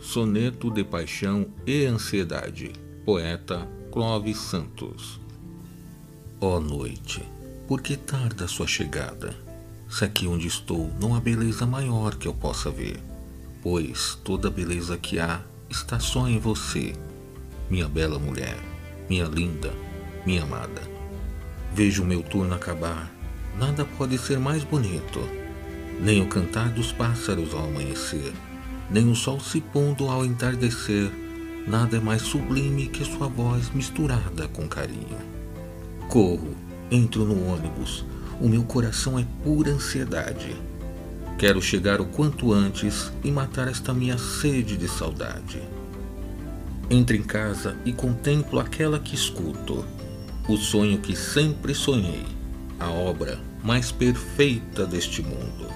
Soneto de Paixão e Ansiedade. Poeta Clóvis Santos. Ó oh noite, por que tarda a sua chegada? Se aqui onde estou não há beleza maior que eu possa ver, pois toda beleza que há está só em você, minha bela mulher, minha linda, minha amada. Vejo o meu turno acabar, nada pode ser mais bonito, nem o cantar dos pássaros ao amanhecer nem o sol se pondo ao entardecer, nada é mais sublime que sua voz misturada com carinho. Corro, entro no ônibus, o meu coração é pura ansiedade. Quero chegar o quanto antes e matar esta minha sede de saudade. Entro em casa e contemplo aquela que escuto, o sonho que sempre sonhei, a obra mais perfeita deste mundo.